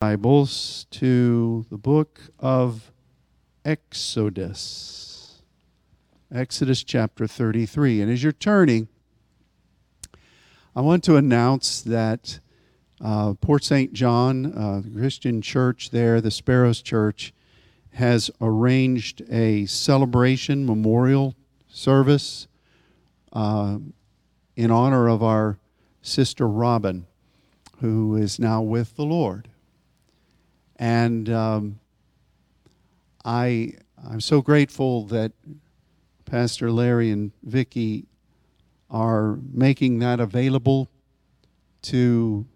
Bibles to the book of Exodus. Exodus chapter 33. And as you're turning, I want to announce that uh, Port St. John, uh, the Christian church there, the Sparrows Church, has arranged a celebration memorial service uh, in honor of our sister Robin, who is now with the Lord. And um, I, I'm so grateful that Pastor Larry and Vicki are making that available to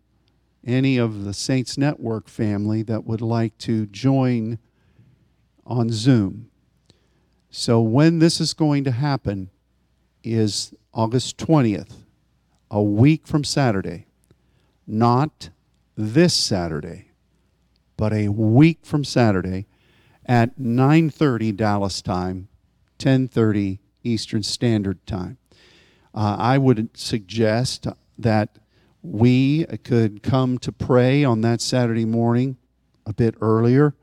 any of the Saints Network family that would like to join on Zoom. So, when this is going to happen is August 20th, a week from Saturday, not this Saturday but a week from Saturday at 9:30 Dallas time, 10:30 Eastern Standard Time. Uh, I would suggest that we could come to pray on that Saturday morning a bit earlier,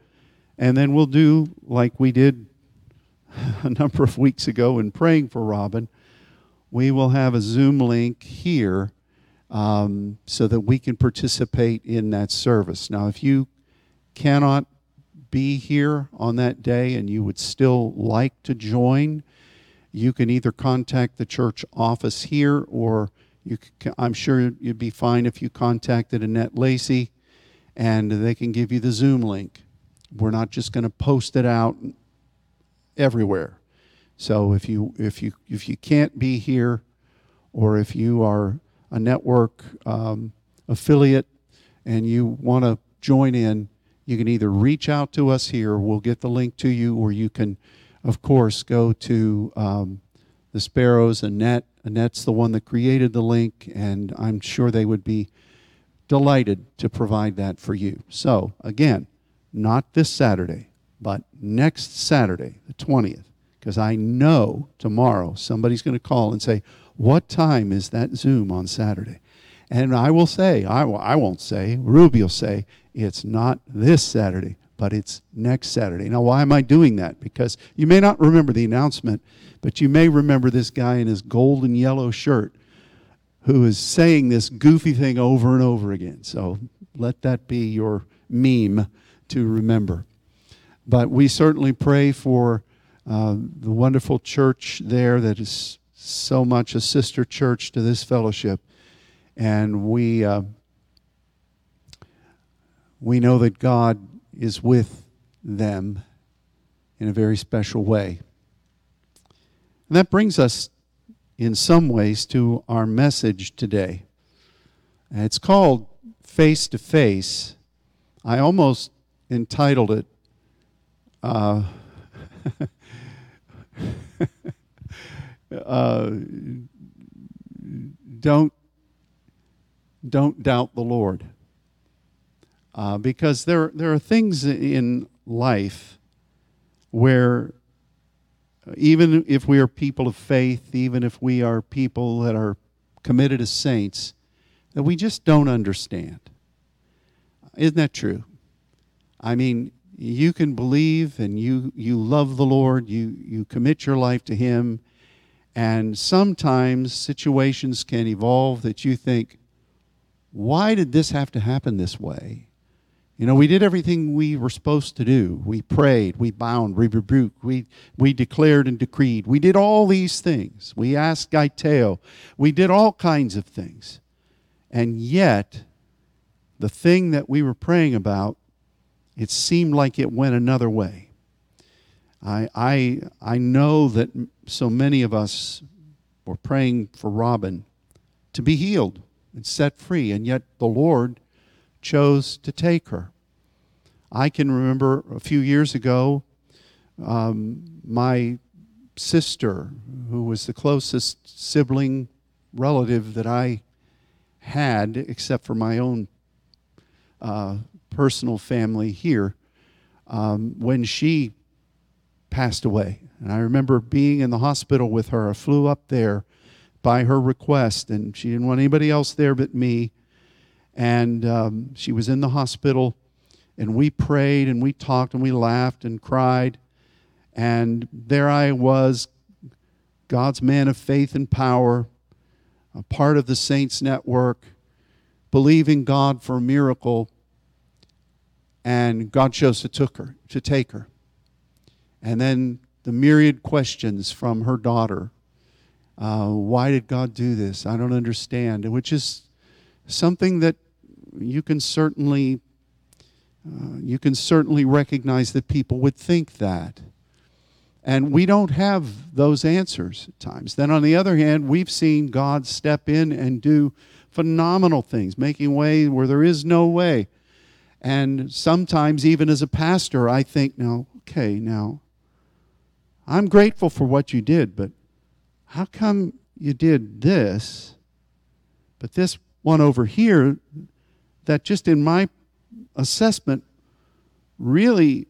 and then we'll do like we did a number of weeks ago in praying for Robin. We will have a Zoom link here um, so that we can participate in that service. Now, if you cannot be here on that day and you would still like to join, you can either contact the church office here or you can, I'm sure you'd be fine if you contacted Annette Lacey and they can give you the Zoom link. We're not just going to post it out everywhere. So if you if you if you can't be here, or if you are a network um, affiliate and you want to join in, you can either reach out to us here, we'll get the link to you, or you can, of course, go to um, the Sparrows. Annette, Annette's the one that created the link, and I'm sure they would be delighted to provide that for you. So, again, not this Saturday, but next Saturday, the 20th, because I know tomorrow somebody's going to call and say, What time is that Zoom on Saturday? And I will say, I, I won't say, Ruby will say, it's not this Saturday, but it's next Saturday. Now, why am I doing that? Because you may not remember the announcement, but you may remember this guy in his gold and yellow shirt who is saying this goofy thing over and over again. So let that be your meme to remember. But we certainly pray for uh, the wonderful church there that is so much a sister church to this fellowship. And we. Uh, we know that God is with them in a very special way. And that brings us, in some ways, to our message today. It's called Face to Face. I almost entitled it, uh, uh, Don't Don't Doubt the Lord. Uh, because there, there are things in life where even if we are people of faith, even if we are people that are committed as saints, that we just don't understand. Isn't that true? I mean, you can believe and you, you love the Lord, you, you commit your life to Him, and sometimes situations can evolve that you think, why did this have to happen this way? You know, we did everything we were supposed to do. We prayed, we bound, we rebuked, we, we declared and decreed. We did all these things. We asked Gaiteo. We did all kinds of things. And yet, the thing that we were praying about, it seemed like it went another way. I, I, I know that so many of us were praying for Robin to be healed and set free, and yet the Lord chose to take her. I can remember a few years ago, um, my sister, who was the closest sibling relative that I had, except for my own uh, personal family here, um, when she passed away. And I remember being in the hospital with her. I flew up there by her request, and she didn't want anybody else there but me and um, she was in the hospital and we prayed and we talked and we laughed and cried. And there I was, God's man of faith and power, a part of the Saints Network, believing God for a miracle. And God chose to, took her, to take her. And then the myriad questions from her daughter. Uh, why did God do this? I don't understand. Which is something that you can certainly uh, you can certainly recognize that people would think that. And we don't have those answers at times. Then, on the other hand, we've seen God step in and do phenomenal things, making way where there is no way. And sometimes, even as a pastor, I think, now, okay, now, I'm grateful for what you did, but how come you did this, but this one over here, that just in my assessment, really,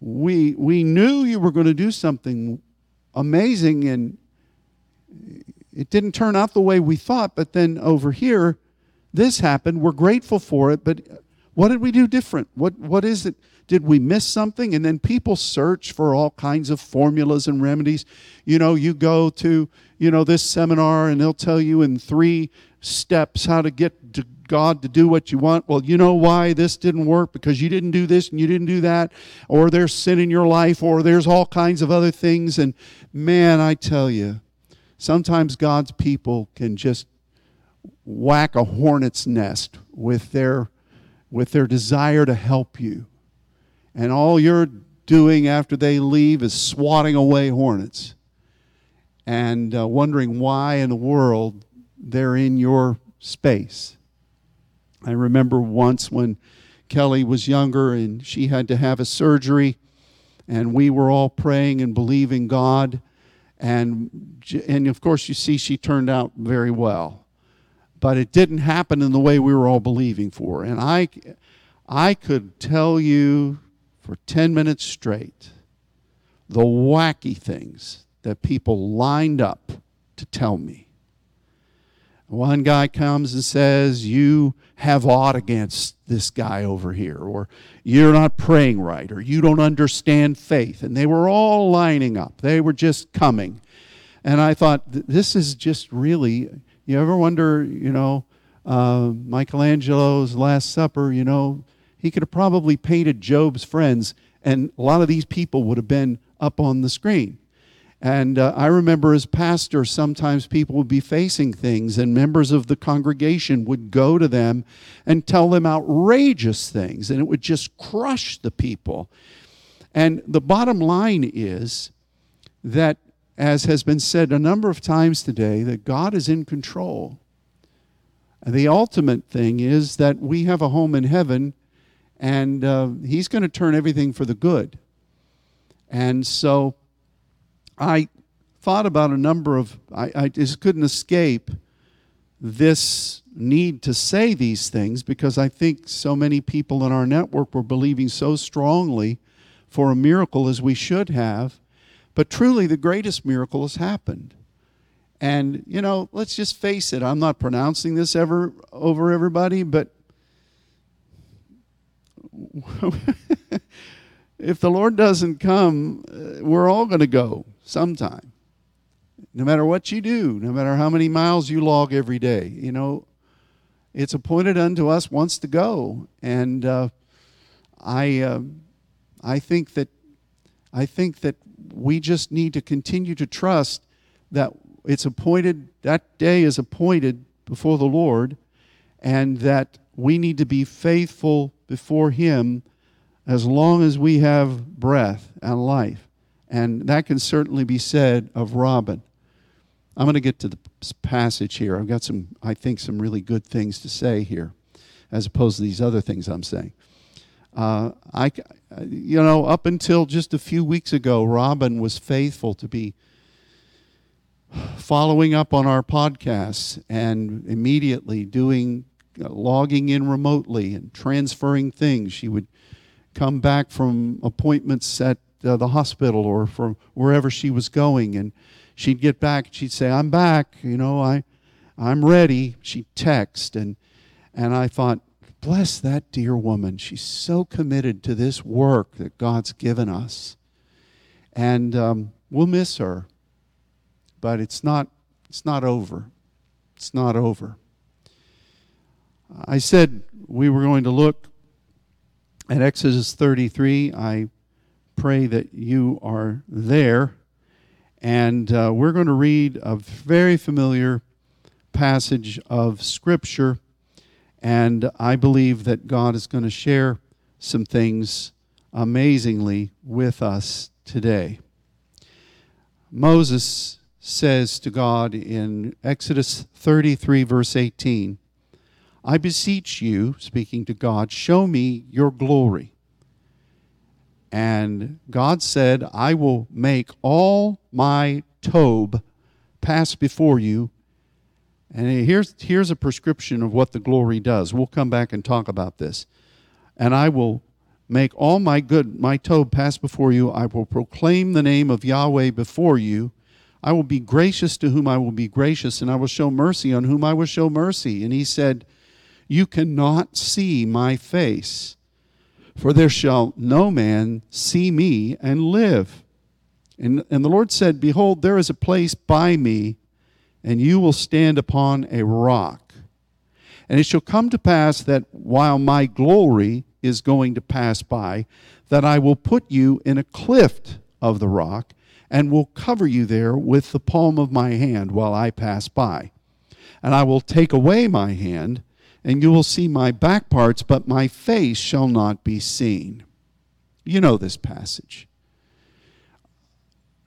we, we knew you were going to do something amazing and it didn't turn out the way we thought, but then over here, this happened. We're grateful for it, but what did we do different? What, what is it? Did we miss something? And then people search for all kinds of formulas and remedies. You know, you go to, you know, this seminar and they'll tell you in three steps how to get to God to do what you want. Well, you know why this didn't work? Because you didn't do this and you didn't do that, or there's sin in your life, or there's all kinds of other things. And man, I tell you, sometimes God's people can just whack a hornet's nest with their with their desire to help you and all you're doing after they leave is swatting away hornets and uh, wondering why in the world they're in your space. I remember once when Kelly was younger and she had to have a surgery, and we were all praying and believing God. And, and of course, you see, she turned out very well. But it didn't happen in the way we were all believing for. And I, I could tell you for 10 minutes straight the wacky things that people lined up to tell me. One guy comes and says, You have aught against this guy over here, or you're not praying right, or you don't understand faith. And they were all lining up, they were just coming. And I thought, This is just really, you ever wonder, you know, uh, Michelangelo's Last Supper, you know, he could have probably painted Job's friends, and a lot of these people would have been up on the screen. And uh, I remember as pastor, sometimes people would be facing things, and members of the congregation would go to them and tell them outrageous things, and it would just crush the people. And the bottom line is that, as has been said a number of times today, that God is in control. And The ultimate thing is that we have a home in heaven and uh, he's going to turn everything for the good. And so I thought about a number of, I, I just couldn't escape this need to say these things because I think so many people in our network were believing so strongly for a miracle as we should have. But truly, the greatest miracle has happened. And, you know, let's just face it, I'm not pronouncing this ever over everybody, but if the Lord doesn't come, uh, we're all going to go sometime. No matter what you do, no matter how many miles you log every day, you know, it's appointed unto us once to go. And uh, I, uh, I think that, I think that we just need to continue to trust that it's appointed. That day is appointed before the Lord, and that we need to be faithful before Him as long as we have breath and life. And that can certainly be said of Robin. I'm going to get to the passage here. I've got some, I think, some really good things to say here, as opposed to these other things I'm saying. Uh, I, you know, up until just a few weeks ago, Robin was faithful to be following up on our podcasts and immediately doing uh, logging in remotely and transferring things. She would come back from appointments at uh, the hospital or from wherever she was going, and she'd get back. and She'd say, "I'm back. You know, I, I'm ready." She'd text, and and I thought, Bless that dear woman. She's so committed to this work that God's given us. And um, we'll miss her. But it's not, it's not over. It's not over. I said we were going to look at Exodus 33. I pray that you are there. And uh, we're going to read a very familiar passage of Scripture. And I believe that God is going to share some things amazingly with us today. Moses says to God in Exodus 33, verse 18, I beseech you, speaking to God, show me your glory. And God said, I will make all my Tob pass before you. And here's, here's a prescription of what the glory does. We'll come back and talk about this. And I will make all my good, my Tob pass before you. I will proclaim the name of Yahweh before you I will be gracious to whom I will be gracious, and I will show mercy on whom I will show mercy. And he said, You cannot see my face, for there shall no man see me and live. And, and the Lord said, Behold, there is a place by me, and you will stand upon a rock. And it shall come to pass that while my glory is going to pass by, that I will put you in a cleft of the rock and will cover you there with the palm of my hand while I pass by. And I will take away my hand, and you will see my back parts, but my face shall not be seen. You know this passage.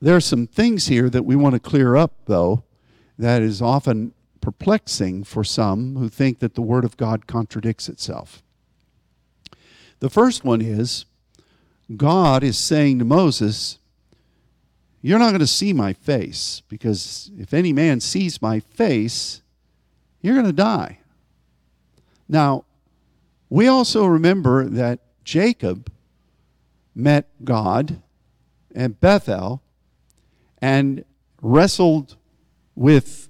There are some things here that we want to clear up, though, that is often perplexing for some who think that the Word of God contradicts itself. The first one is God is saying to Moses, you're not going to see my face, because if any man sees my face, you're going to die. Now, we also remember that Jacob met God at Bethel and wrestled with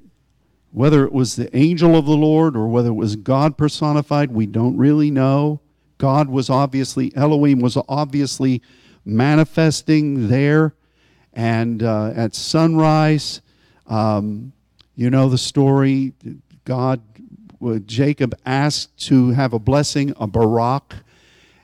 whether it was the angel of the Lord or whether it was God personified, we don't really know. God was obviously, Elohim was obviously manifesting there and uh, at sunrise, um, you know the story. God, Jacob asked to have a blessing, a barak,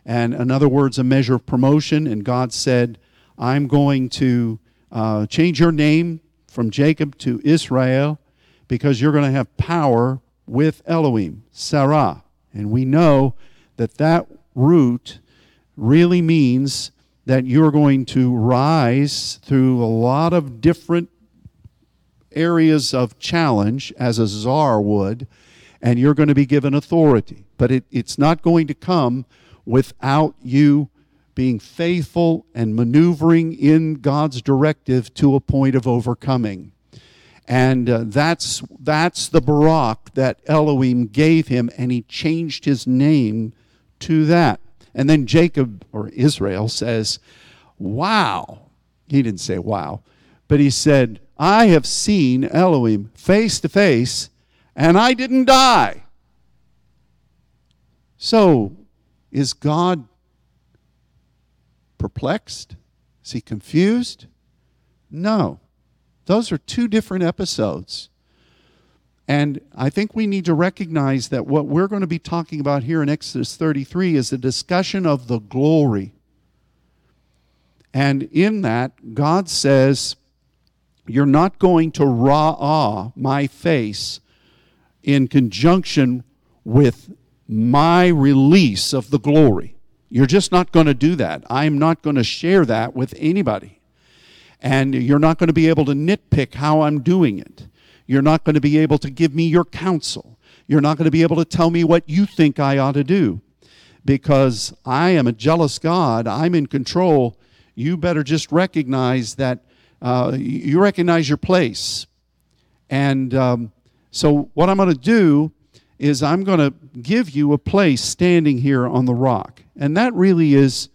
and in other words, a measure of promotion. And God said, I'm going to uh, change your name from Jacob to Israel because you're going to have power with Elohim, Sarah. And we know that that root really means that you're going to rise through a lot of different areas of challenge as a czar would, and you're going to be given authority. But it, it's not going to come without you being faithful and maneuvering in God's directive to a point of overcoming. And uh, that's, that's the Barak that Elohim gave him, and he changed his name to that. And then Jacob or Israel says, Wow. He didn't say wow, but he said, I have seen Elohim face to face, and I didn't die. So, is God perplexed? Is he confused? No. Those are two different episodes. And I think we need to recognize that what we're going to be talking about here in Exodus 33 is a discussion of the glory. And in that, God says, You're not going to ra'ah my face in conjunction with my release of the glory. You're just not going to do that. I'm not going to share that with anybody. And you're not going to be able to nitpick how I'm doing it. You're not going to be able to give me your counsel. You're not going to be able to tell me what you think I ought to do because I am a jealous God. I'm in control. You better just recognize that uh, you recognize your place. And um, so, what I'm going to do is I'm going to give you a place standing here on the rock. And that really is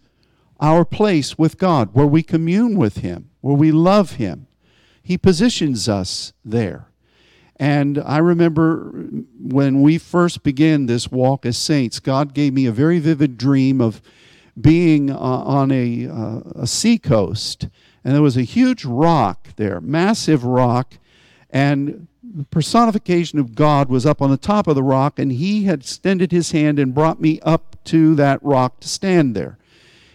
our place with God, where we commune with Him, where we love Him. He positions us there. And I remember when we first began this walk as saints, God gave me a very vivid dream of being uh, on a, uh, a sea coast. And there was a huge rock there, massive rock. And the personification of God was up on the top of the rock, and he had extended his hand and brought me up to that rock to stand there.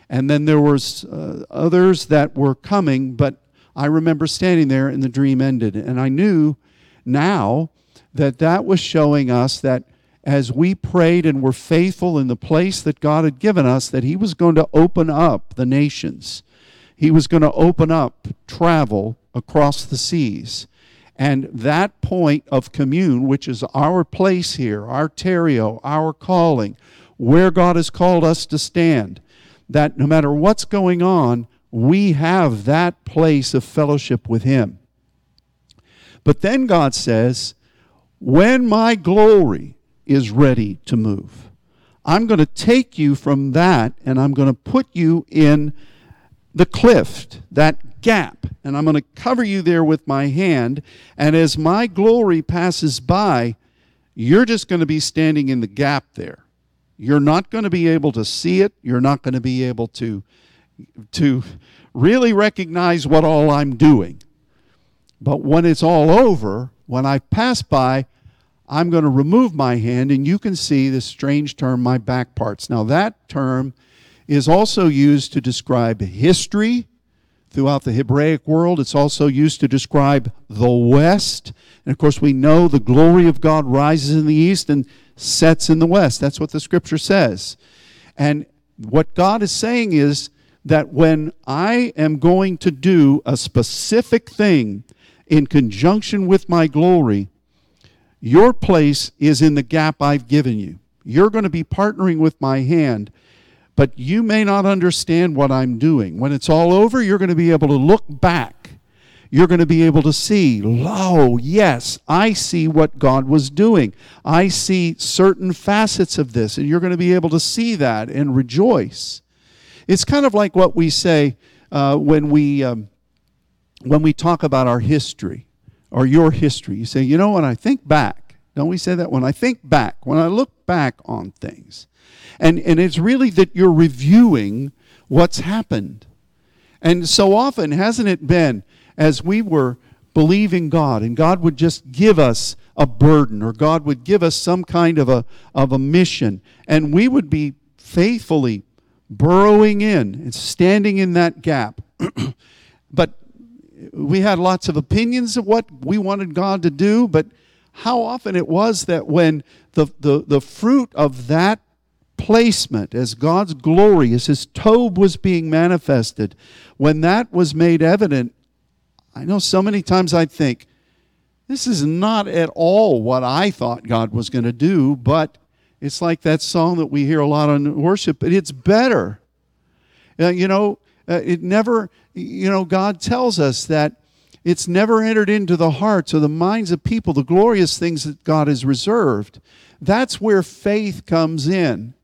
And then there was uh, others that were coming, but I remember standing there and the dream ended. And I knew now that that was showing us that as we prayed and were faithful in the place that God had given us, that He was going to open up the nations. He was going to open up travel across the seas. And that point of commune, which is our place here, our terrio, our calling, where God has called us to stand, that no matter what's going on, we have that place of fellowship with Him. But then God says, when my glory is ready to move, I'm going to take you from that and I'm going to put you in the cliff, that gap, and I'm going to cover you there with my hand. And as my glory passes by, you're just going to be standing in the gap there. You're not going to be able to see it. You're not going to be able to, to really recognize what all I'm doing. But when it's all over, when I pass by, I'm going to remove my hand, and you can see this strange term, my back parts. Now, that term is also used to describe history throughout the Hebraic world. It's also used to describe the West. And of course, we know the glory of God rises in the east and sets in the west. That's what the scripture says. And what God is saying is that when I am going to do a specific thing in conjunction with my glory, your place is in the gap I've given you. You're going to be partnering with my hand but you may not understand what I'm doing. When it's all over, you're going to be able to look back. You're going to be able to see, lo, yes, I see what God was doing. I see certain facets of this, and you're going to be able to see that and rejoice. It's kind of like what we say uh, when we um, when we talk about our history or your history. You say, you know, when I think back, don't we say that? When I think back, when I look back on things, and, and it's really that you're reviewing what's happened. And so often, hasn't it been, as we were believing God and God would just give us a burden or God would give us some kind of a, of a mission, and we would be faithfully burrowing in and standing in that gap. but we had lots of opinions of what we wanted God to do, but how often it was that when the, the, the fruit of that placement as God's glory, as His Tob was being manifested, when that was made evident, I know so many times I think, this is not at all what I thought God was going to do, but it's like that song that we hear a lot on worship, but it's better. Uh, you know, uh, it never, you know, God tells us that it's never entered into the hearts or the minds of people the glorious things that God has reserved. That's where faith comes in.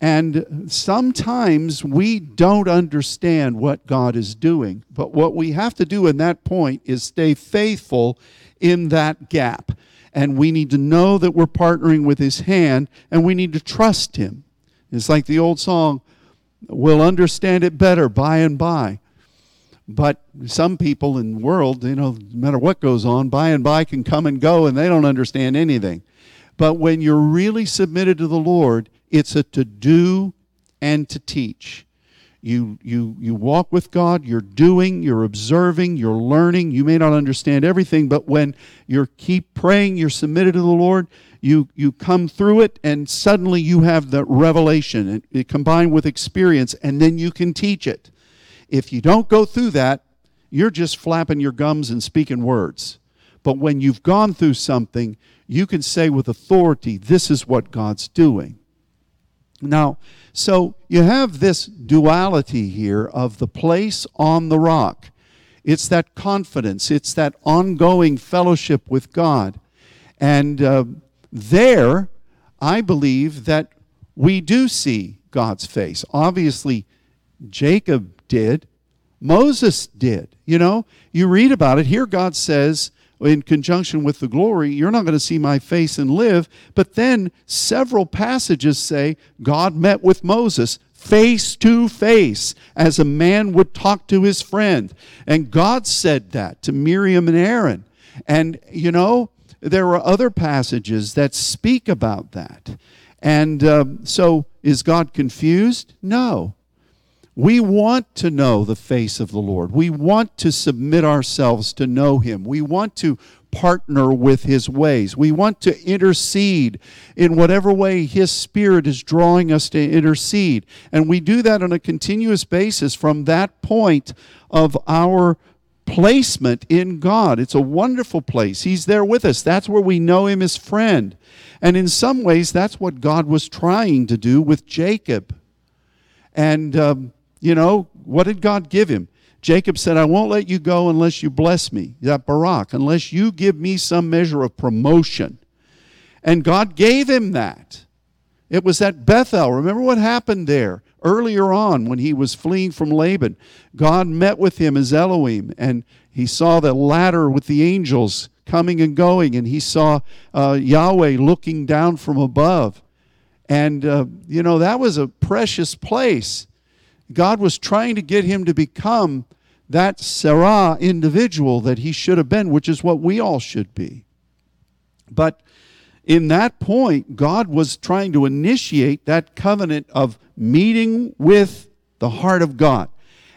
And sometimes we don't understand what God is doing. But what we have to do in that point is stay faithful in that gap. And we need to know that we're partnering with His hand and we need to trust Him. It's like the old song, we'll understand it better by and by. But some people in the world, you know, no matter what goes on, by and by can come and go and they don't understand anything. But when you're really submitted to the Lord, it's a to do and to teach. You, you, you walk with God, you're doing, you're observing, you're learning. You may not understand everything, but when you keep praying, you're submitted to the Lord, you, you come through it, and suddenly you have the revelation it combined with experience, and then you can teach it. If you don't go through that, you're just flapping your gums and speaking words. But when you've gone through something, you can say with authority, This is what God's doing. Now, so you have this duality here of the place on the rock. It's that confidence, it's that ongoing fellowship with God. And uh, there, I believe that we do see God's face. Obviously, Jacob did, Moses did. You know, you read about it. Here, God says, in conjunction with the glory, you're not going to see my face and live. But then several passages say God met with Moses face to face as a man would talk to his friend. And God said that to Miriam and Aaron. And, you know, there are other passages that speak about that. And um, so, is God confused? No. We want to know the face of the Lord. We want to submit ourselves to know Him. We want to partner with His ways. We want to intercede in whatever way His Spirit is drawing us to intercede. And we do that on a continuous basis from that point of our placement in God. It's a wonderful place. He's there with us. That's where we know Him as friend. And in some ways, that's what God was trying to do with Jacob. And um, you know, what did God give him? Jacob said, I won't let you go unless you bless me. That Barak, unless you give me some measure of promotion. And God gave him that. It was at Bethel. Remember what happened there earlier on when he was fleeing from Laban? God met with him as Elohim, and he saw the ladder with the angels coming and going, and he saw uh, Yahweh looking down from above. And, uh, you know, that was a precious place. God was trying to get him to become that Sarah individual that he should have been, which is what we all should be. But in that point, God was trying to initiate that covenant of meeting with the heart of God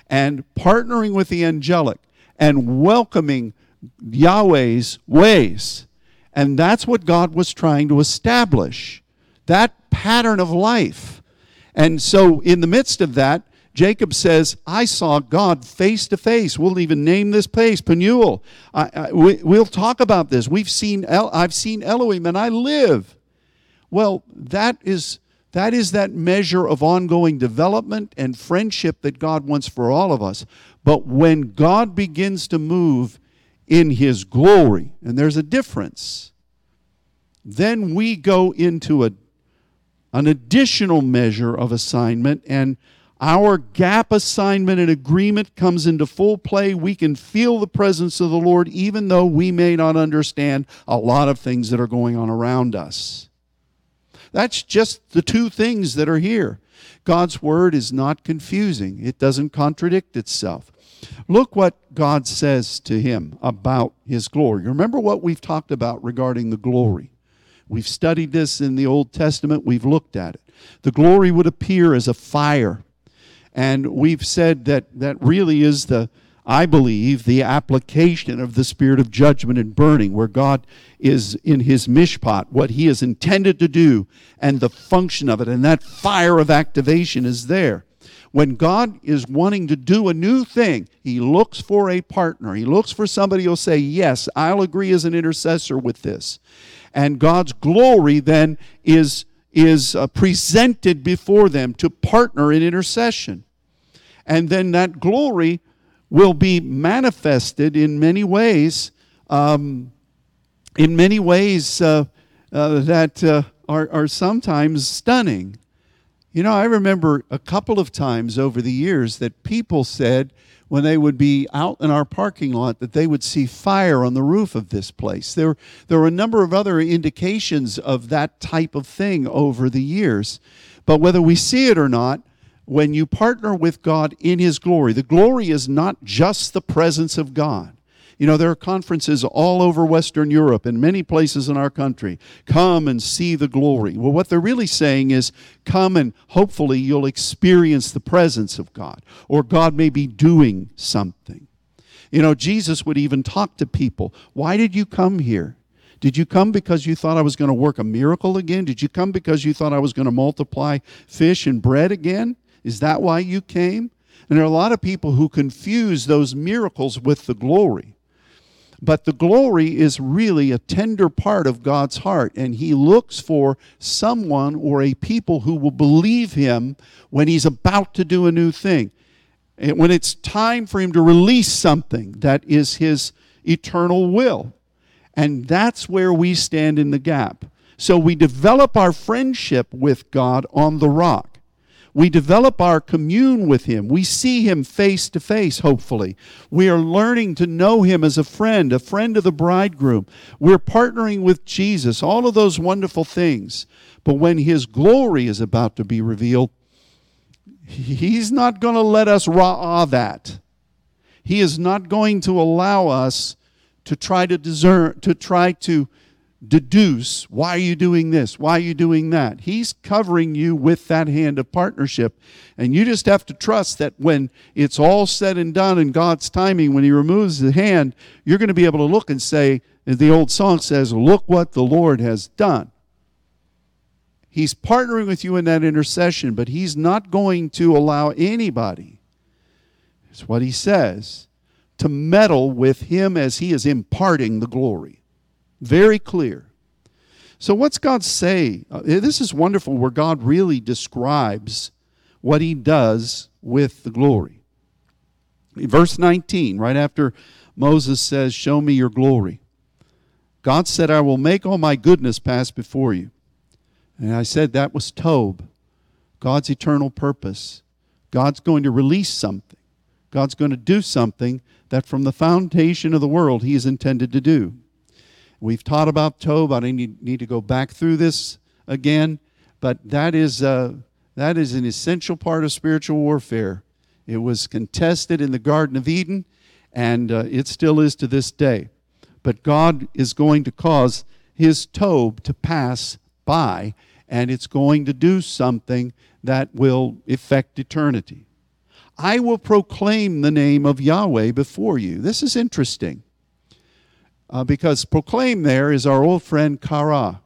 and partnering with the angelic and welcoming Yahweh's ways. And that's what God was trying to establish that pattern of life. And so, in the midst of that, Jacob says, I saw God face to face. We'll even name this place Penuel. I, I, we, will talk about this. We've seen El, I've seen Elohim and I live. Well, that is that is that measure of ongoing development and friendship that God wants for all of us. But when God begins to move in his glory, and there's a difference, then we go into a, an additional measure of assignment and our gap assignment and agreement comes into full play. We can feel the presence of the Lord even though we may not understand a lot of things that are going on around us. That's just the two things that are here. God's word is not confusing, it doesn't contradict itself. Look what God says to him about his glory. Remember what we've talked about regarding the glory. We've studied this in the Old Testament, we've looked at it. The glory would appear as a fire and we've said that that really is the, I believe, the application of the spirit of judgment and burning, where God is in his mishpat, what he has intended to do, and the function of it. And that fire of activation is there. When God is wanting to do a new thing, he looks for a partner. He looks for somebody who'll say, Yes, I'll agree as an intercessor with this. And God's glory then is is uh, presented before them to partner in intercession. And then that glory will be manifested in many ways, um, in many ways uh, uh, that uh, are, are sometimes stunning. You know, I remember a couple of times over the years that people said, when they would be out in our parking lot that they would see fire on the roof of this place. There, there were a number of other indications of that type of thing over the years. But whether we see it or not, when you partner with God in His glory, the glory is not just the presence of God. You know, there are conferences all over Western Europe and many places in our country. Come and see the glory. Well, what they're really saying is come and hopefully you'll experience the presence of God, or God may be doing something. You know, Jesus would even talk to people. Why did you come here? Did you come because you thought I was going to work a miracle again? Did you come because you thought I was going to multiply fish and bread again? Is that why you came? And there are a lot of people who confuse those miracles with the glory. But the glory is really a tender part of God's heart, and He looks for someone or a people who will believe Him when He's about to do a new thing. And when it's time for Him to release something that is His eternal will. And that's where we stand in the gap. So we develop our friendship with God on the rock. We develop our commune with Him. We see Him face to face, hopefully. We are learning to know Him as a friend, a friend of the bridegroom. We're partnering with Jesus, all of those wonderful things. But when His glory is about to be revealed, He's not going to let us ra'ah that. He is not going to allow us to try to discern, to try to deduce why are you doing this? Why are you doing that? He's covering you with that hand of partnership. And you just have to trust that when it's all said and done in god's timing when he removes the hand you're going to be able to look and say as the old song says look what the lord has done. He's partnering with you in that intercession but he's not going to allow anybody it's what he says to meddle with him as he is imparting the glory very clear. So, what's God say? Uh, this is wonderful where God really describes what he does with the glory. Verse 19, right after Moses says, Show me your glory. God said, I will make all my goodness pass before you. And I said that was Tob, God's eternal purpose. God's going to release something. God's going to do something that from the foundation of the world he is intended to do. We've taught about Tob. I don't need, need to go back through this again, but that is, uh, that is an essential part of spiritual warfare. It was contested in the Garden of Eden, and uh, it still is to this day. But God is going to cause his Tob to pass by, and it's going to do something that will affect eternity. I will proclaim the name of Yahweh before you. This is interesting uh, because proclaim there is our old friend Kara,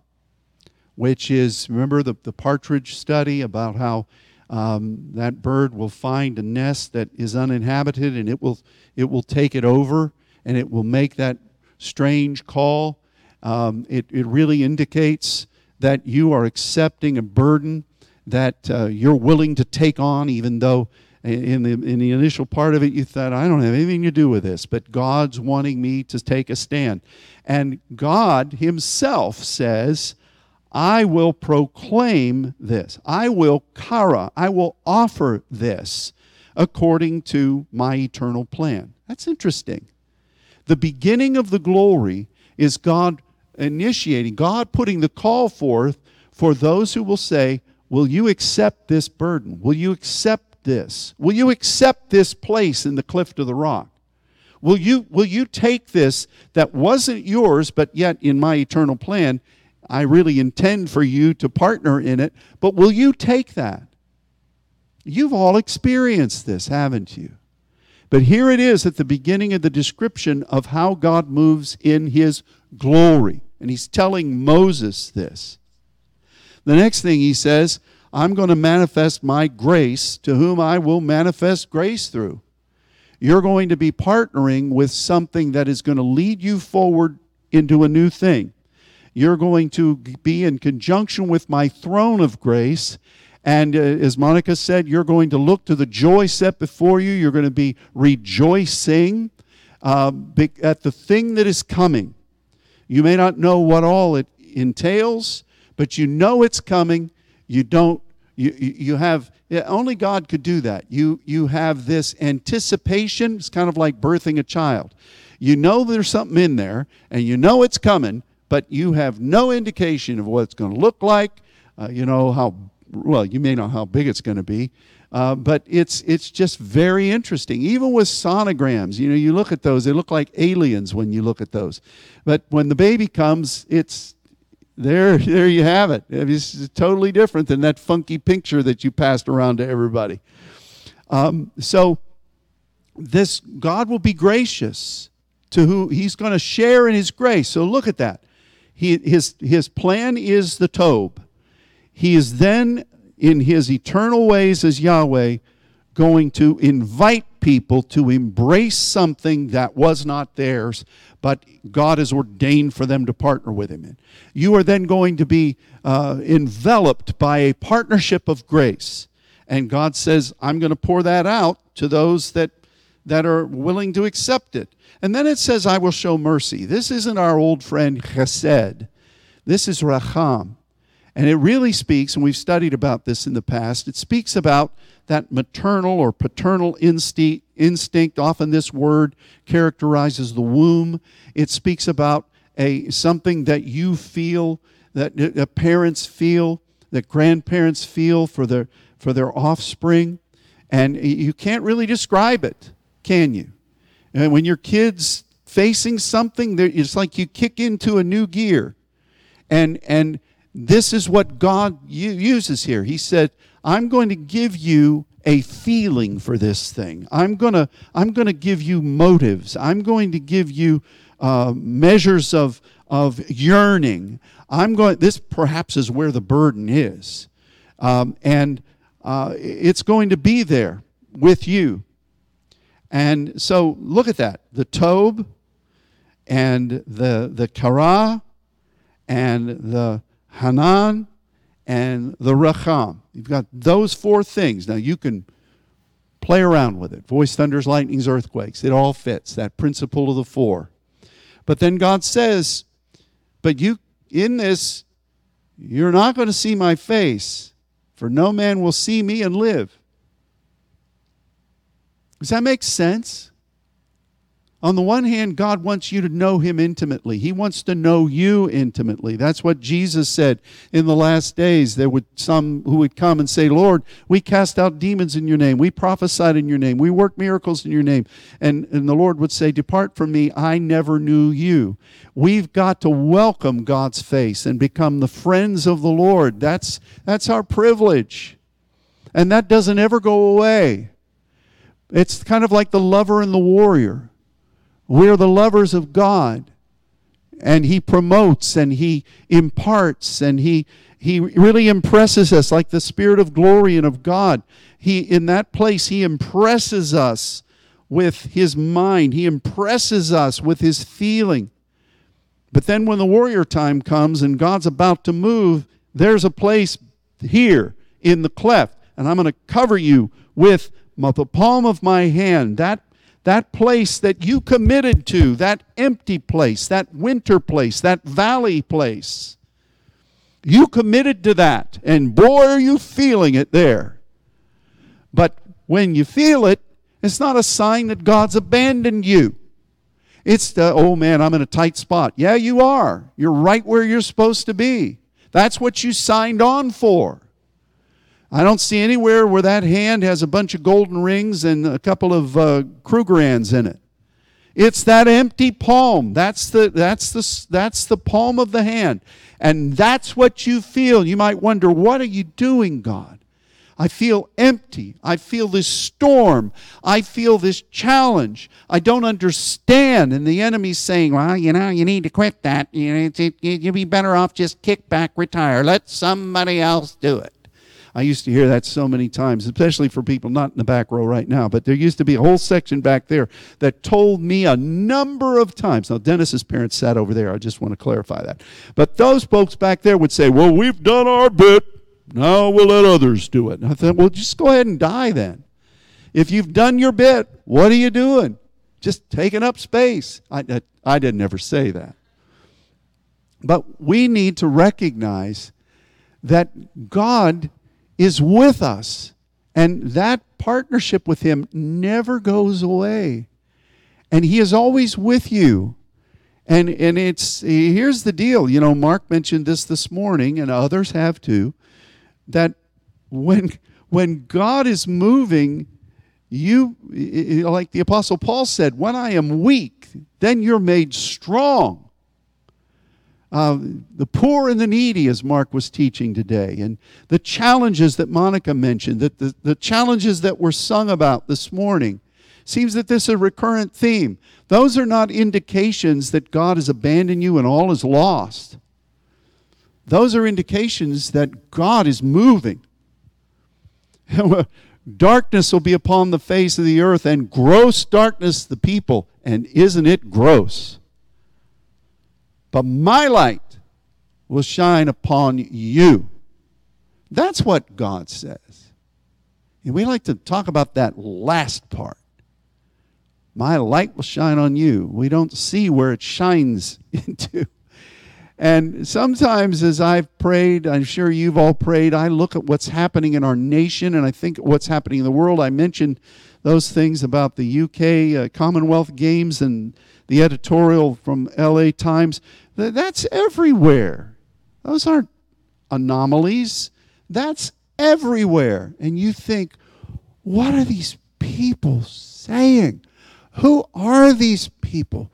which is, remember the, the partridge study about how um, that bird will find a nest that is uninhabited and it will, it will take it over and it will make that strange call. Um, it, it really indicates that you are accepting a burden that uh, you're willing to take on, even though in the, in the initial part of it, you thought, I don't have anything to do with this, but God's wanting me to take a stand. And God Himself says, I will proclaim this. I will kara. I will offer this according to my eternal plan. That's interesting. The beginning of the glory is God initiating, God putting the call forth for those who will say, Will you accept this burden? Will you accept this? Will you accept this place in the cliff of the rock? Will you, will you take this that wasn't yours, but yet in my eternal plan, I really intend for you to partner in it, but will you take that? You've all experienced this, haven't you? But here it is at the beginning of the description of how God moves in his glory. And he's telling Moses this. The next thing he says, I'm going to manifest my grace to whom I will manifest grace through. You're going to be partnering with something that is going to lead you forward into a new thing. You're going to be in conjunction with my throne of grace. And uh, as Monica said, you're going to look to the joy set before you. You're going to be rejoicing uh, at the thing that is coming. You may not know what all it entails, but you know it's coming you don't, you, you have, yeah, only God could do that. You, you have this anticipation. It's kind of like birthing a child. You know there's something in there, and you know it's coming, but you have no indication of what it's going to look like. Uh, you know how, well, you may know how big it's going to be. Uh, but it's it's just very interesting. Even with sonograms, you know, you look at those; they look like aliens when you look at those. But when the baby comes, it's there, there you have it. It's totally different than that funky picture that you passed around to everybody. Um, so, this God will be gracious to who He's going to share in His grace. So look at that. He, his, his plan is the Tob. He is then, in His eternal ways as Yahweh, going to invite people to embrace something that was not theirs, but God has ordained for them to partner with Him in. You are then going to be uh, enveloped by a partnership of grace. And God says, I'm going to pour that out to those that, that are willing to accept it. And then it says, I will show mercy. This isn't our old friend Chesed, this is Racham. And it really speaks, and we've studied about this in the past, it speaks about that maternal or paternal instinct. Often this word characterizes the womb. It speaks about a something that you feel, that parents feel, that grandparents feel for their for their offspring. And you can't really describe it, can you? And when your kids facing something, it's like you kick into a new gear. And and this is what God uses here. He said, I'm going to give you a feeling for this thing. I'm going to, I'm going to give you motives. I'm going to give you uh, measures of, of yearning. I'm going, this perhaps is where the burden is. Um, and uh, it's going to be there with you. And so look at that the Tob and the, the Kara and the Hanan and the Racham. You've got those four things. Now you can play around with it. Voice, thunders, lightnings, earthquakes. It all fits that principle of the four. But then God says, But you, in this, you're not going to see my face, for no man will see me and live. Does that make sense? On the one hand, God wants you to know Him intimately. He wants to know you intimately. That's what Jesus said in the last days. There would some who would come and say, Lord, we cast out demons in your name. We prophesied in your name. We worked miracles in your name. And, and the Lord would say, Depart from me. I never knew you. We've got to welcome God's face and become the friends of the Lord. That's, that's our privilege. And that doesn't ever go away. It's kind of like the lover and the warrior we're the lovers of God. And He promotes and He imparts and He, he really impresses us like the Spirit of glory and of God. He, in that place, He impresses us with His mind, He impresses us with His feeling. But then when the warrior time comes and God's about to move, there's a place here in the cleft, and I'm going to cover you with the palm of my hand. That that place that you committed to, that empty place, that winter place, that valley place. You committed to that, and boy, are you feeling it there. But when you feel it, it's not a sign that God's abandoned you. It's the, oh man, I'm in a tight spot. Yeah, you are. You're right where you're supposed to be. That's what you signed on for. I don't see anywhere where that hand has a bunch of golden rings and a couple of uh, Krugerrands in it. It's that empty palm. That's the, that's, the, that's the palm of the hand. And that's what you feel. You might wonder, what are you doing, God? I feel empty. I feel this storm. I feel this challenge. I don't understand. And the enemy's saying, well, you know, you need to quit that. You'd be better off just kick back, retire. Let somebody else do it. I used to hear that so many times, especially for people not in the back row right now. But there used to be a whole section back there that told me a number of times. Now, Dennis's parents sat over there. I just want to clarify that. But those folks back there would say, Well, we've done our bit. Now we'll let others do it. And I thought, Well, just go ahead and die then. If you've done your bit, what are you doing? Just taking up space. I, I, I didn't ever say that. But we need to recognize that God is with us. And that partnership with Him never goes away. And He is always with you. And, and it's here's the deal. You know, Mark mentioned this this morning, and others have too, that when when God is moving, you like the apostle Paul said, when I am weak, then you're made strong. Uh, the poor and the needy, as Mark was teaching today, and the challenges that Monica mentioned, that the, the challenges that were sung about this morning. Seems that this is a recurrent theme. Those are not indications that God has abandoned you and all is lost. Those are indications that God is moving. darkness will be upon the face of the earth, and gross darkness the people. And isn't it gross? But my light will shine upon you. That's what God says. And we like to talk about that last part. My light will shine on you. We don't see where it shines into. And sometimes, as I've prayed, I'm sure you've all prayed, I look at what's happening in our nation and I think what's happening in the world. I mentioned those things about the UK uh, Commonwealth Games and the editorial from LA Times. That's everywhere. Those aren't anomalies. That's everywhere. And you think, what are these people saying? Who are these people?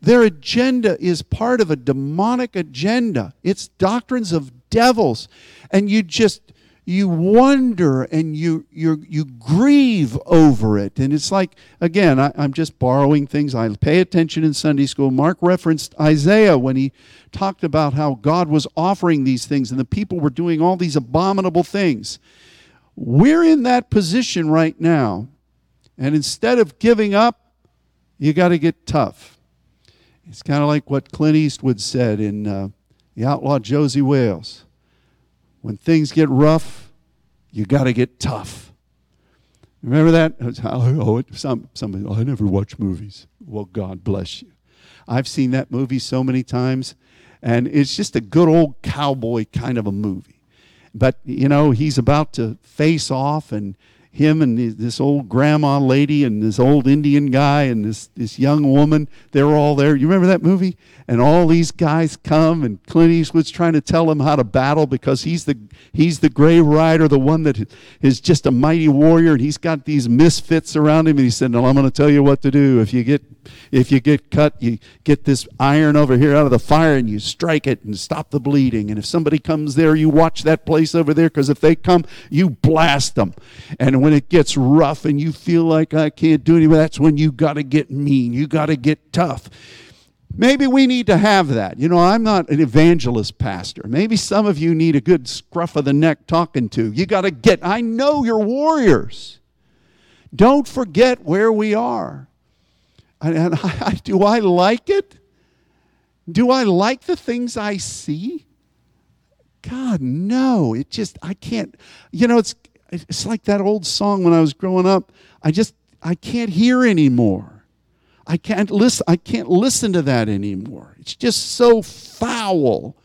Their agenda is part of a demonic agenda. It's doctrines of devils. And you just you wonder and you you you grieve over it. And it's like again, I, I'm just borrowing things. I pay attention in Sunday school. Mark referenced Isaiah when he talked about how God was offering these things and the people were doing all these abominable things. We're in that position right now. And instead of giving up, you got to get tough. It's kind of like what Clint Eastwood said in uh, The Outlaw Josey Wales. When things get rough, you got to get tough. Remember that? Oh, some, somebody, oh, I never watch movies. Well, God bless you. I've seen that movie so many times, and it's just a good old cowboy kind of a movie. But, you know, he's about to face off, and him and this old grandma lady and this old Indian guy and this, this young woman, they're all there. You remember that movie? And all these guys come and Clint Eastwood's trying to tell them how to battle because he's the he's the gray rider, the one that is just a mighty warrior, and he's got these misfits around him. And he said, No, I'm gonna tell you what to do. If you get if you get cut, you get this iron over here out of the fire and you strike it and stop the bleeding. And if somebody comes there, you watch that place over there, because if they come, you blast them. And when it gets rough and you feel like I can't do anything, that's when you got to get mean. You got to get tough. Maybe we need to have that. You know, I'm not an evangelist pastor. Maybe some of you need a good scruff of the neck talking to. You got to get, I know you're warriors. Don't forget where we are. And, I, do I like it? Do I like the things I see? God, no. It just, I can't, you know, it's, it's like that old song when I was growing up. I just I can't hear anymore. I can't listen. I can't listen to that anymore. It's just so foul.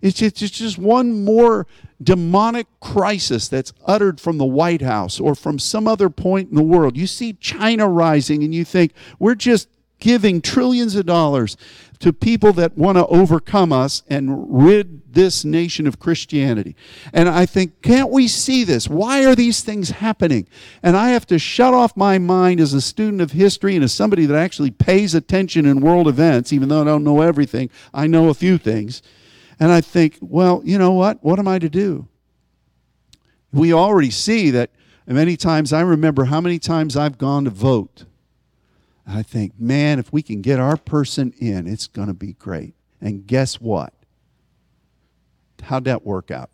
It's just, it's just one more demonic crisis that's uttered from the White House or from some other point in the world. You see China rising, and you think we're just giving trillions of dollars to people that want to overcome us and rid this nation of Christianity. And I think, can't we see this? Why are these things happening? And I have to shut off my mind as a student of history and as somebody that actually pays attention in world events, even though I don't know everything, I know a few things. And I think, well, you know what? What am I to do? We already see that many times, I remember how many times I've gone to vote And I think, man, if we can get our person in, it's going to be great. And guess what? How'd that work out?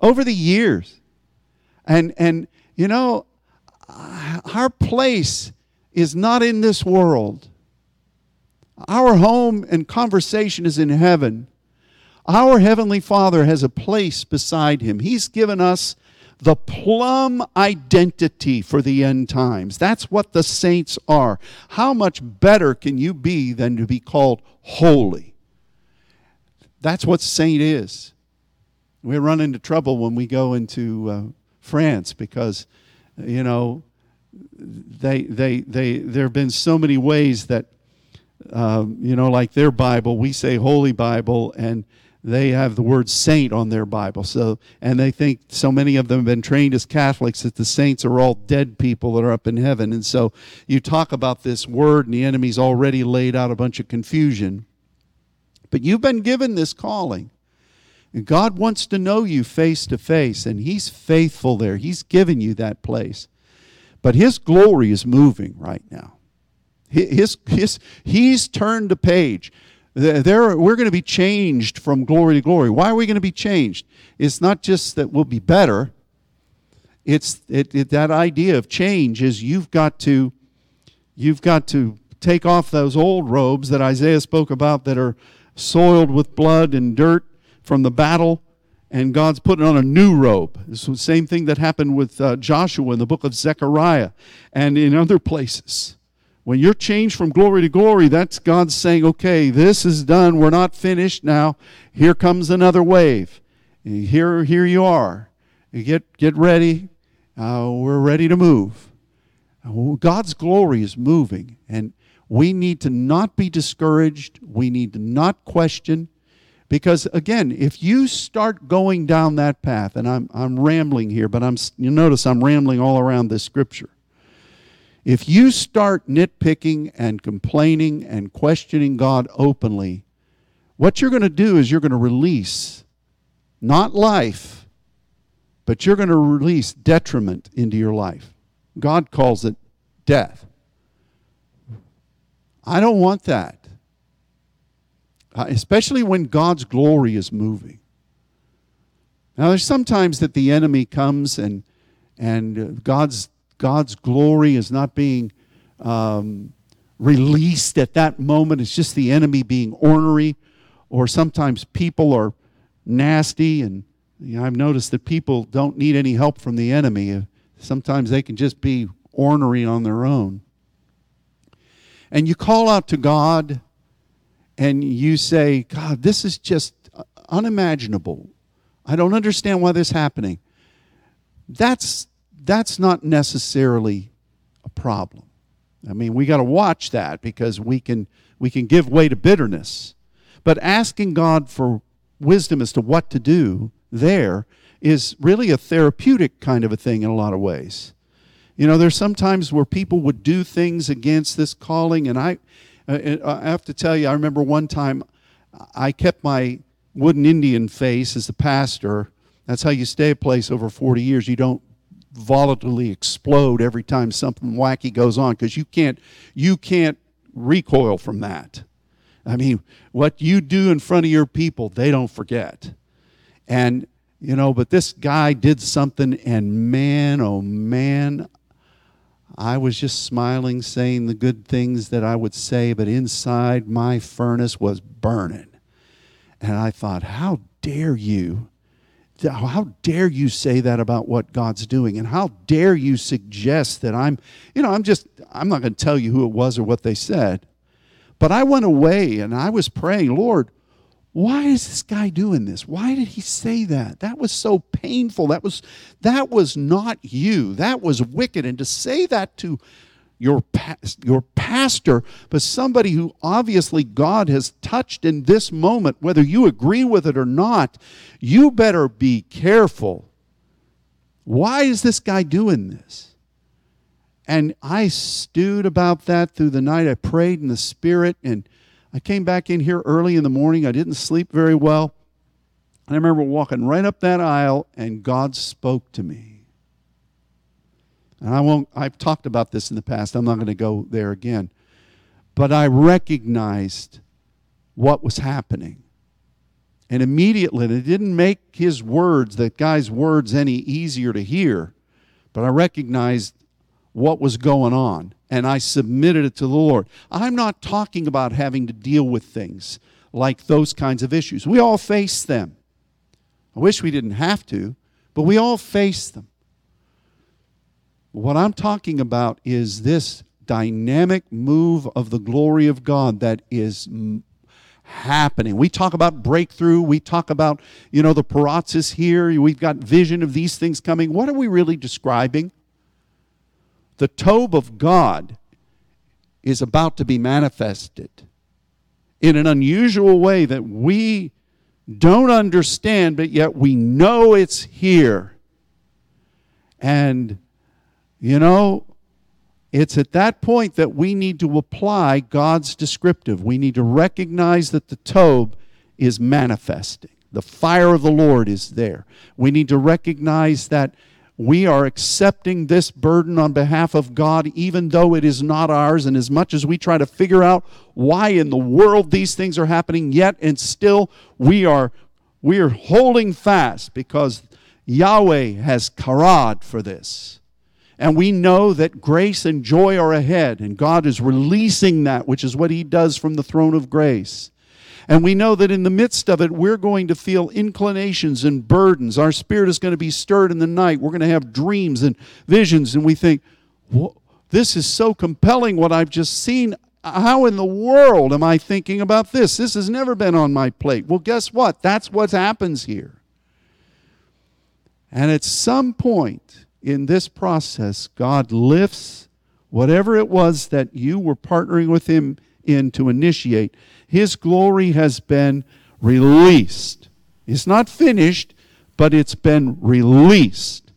Over the years. And, and you know, our place is not in this world. Our home and conversation is in heaven. Our Heavenly Father has a place beside Him. He's given us the plum identity for the end times. That's what the saints are. How much better can you be than to be called holy? That's what saint is. We run into trouble when we go into uh, France because, you know, they, they, they, there have been so many ways that, um, you know, like their Bible, we say Holy Bible, and they have the word saint on their Bible. So, and they think so many of them have been trained as Catholics that the saints are all dead people that are up in heaven. And so you talk about this word, and the enemy's already laid out a bunch of confusion. But you've been given this calling. And God wants to know you face to face, and He's faithful there. He's given you that place. But His glory is moving right now. His, his, he's turned a page. There, we're going to be changed from glory to glory. Why are we going to be changed? It's not just that we'll be better. It's it, it, that idea of change is you've got to you've got to take off those old robes that Isaiah spoke about that are soiled with blood and dirt from the battle, and God's putting on a new robe. It's the same thing that happened with uh, Joshua in the book of Zechariah and in other places When you're changed from glory to glory, that's God saying, okay, this is done. We're not finished now. Here comes another wave. Here, here you are. Get, get ready. Uh, we're ready to move. God's glory is moving, and we need to not be discouraged. We need to not question. Because again, if you start going down that path, and I'm, I'm rambling here, but I'm, you notice I'm rambling all around this scripture. If you start nitpicking and complaining and questioning God openly, what you're going to do is you're going to release not life, but you're going to release detriment into your life. God calls it death. I don't want that, uh, especially when God's glory is moving. Now, there's sometimes that the enemy comes and and God's God's glory is not being um, released at that moment. It's just the enemy being ornery, or sometimes people are nasty. And you know, I've noticed that people don't need any help from the enemy. Sometimes they can just be ornery on their own. And you call out to God and you say, God, this is just unimaginable. I don't understand why this is happening. That's that's not necessarily a problem. I mean, we got to watch that because we can we can give way to bitterness. But asking God for wisdom as to what to do there is really a therapeutic kind of a thing in a lot of ways. You know, there's sometimes where people would do things against this calling, and I, uh, I have to tell you, I remember one time I kept my wooden Indian face as a pastor. That's how you stay a place over 40 years. You don't volatilely explode every time something wacky goes on because you can't you can't recoil from that. I mean, what you do in front of your people, they don't forget. And you know, but this guy did something and man, oh man, I was just smiling saying the good things that I would say, but inside my furnace was burning. And I thought, how dare you how dare you say that about what God's doing? And how dare you suggest that I'm, you know, I'm just, I'm not going to tell you who it was or what they said. But I went away and I was praying, Lord, why is this guy doing this? Why did he say that? That was so painful. That was that was not you. That was wicked. And to say that to your, your pastor, but somebody who obviously God has touched in this moment, whether you agree with it or not, you better be careful. Why is this guy doing this? And I stewed about that through the night. I prayed in the Spirit, and I came back in here early in the morning. I didn't sleep very well. I remember walking right up that aisle, and God spoke to me. And I won't, I've talked about this in the past. I'm not going to go there again. But I recognized what was happening. And immediately, and it didn't make his words, that guy's words, any easier to hear, but I recognized what was going on and I submitted it to the Lord. I'm not talking about having to deal with things like those kinds of issues. We all face them. I wish we didn't have to, but we all face them. What I'm talking about is this dynamic move of the glory of God that is happening. We talk about breakthrough. We talk about, you know, the parousia here. We've got vision of these things coming. What are we really describing? The Tob of God is about to be manifested in an unusual way that we don't understand, but yet we know it's here. And you know, it's at that point that we need to apply God's descriptive. We need to recognize that the Tob is manifesting. The fire of the Lord is there. We need to recognize that we are accepting this burden on behalf of God, even though it is not ours. And as much as we try to figure out why in the world these things are happening, yet and still we are we are holding fast because Yahweh has karad for this. And we know that grace and joy are ahead, and God is releasing that, which is what He does from the throne of grace. And we know that in the midst of it, we're going to feel inclinations and burdens. Our spirit is going to be stirred in the night. We're going to have dreams and visions, and we think, this is so compelling what I've just seen. How in the world am I thinking about this? This has never been on my plate. Well, guess what? That's what happens here. And at some point in this process, God lifts whatever it was that you were partnering with Him in to initiate. His glory has been released. It's not finished, but it's been released.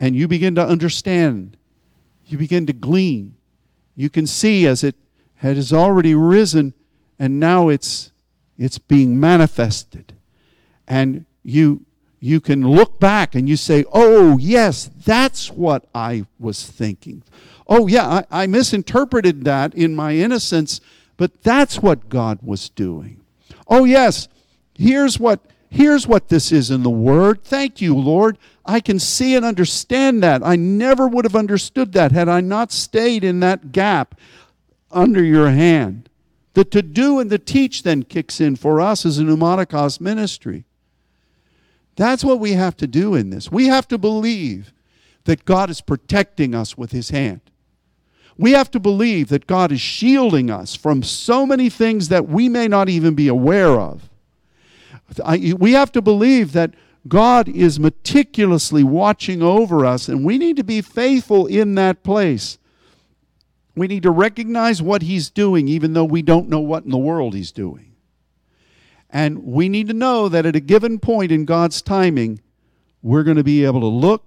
And you begin to understand, you begin to glean. You can see as it has already risen and now it's it's being manifested. And you you can look back and you say, oh, yes, that's what I was thinking. Oh, yeah, I, I, misinterpreted that in my innocence, but that's what God was doing. Oh, yes, here's what, here's what this is in the Word. Thank you, Lord. I can see and understand that. I never would have understood that had I not stayed in that gap under your hand. The to do and the teach then kicks in for us as a pneumatikos ministry. That's what we have to do in this. We have to believe that God is protecting us with his hand. We have to believe that God is shielding us from so many things that we may not even be aware of. we have to believe that God is meticulously watching over us, and we need to be faithful in that place. We need to recognize what He's doing, even though we don't know what in the world He's doing. And we need to know that at a given point in God's timing, we're going to be able to look.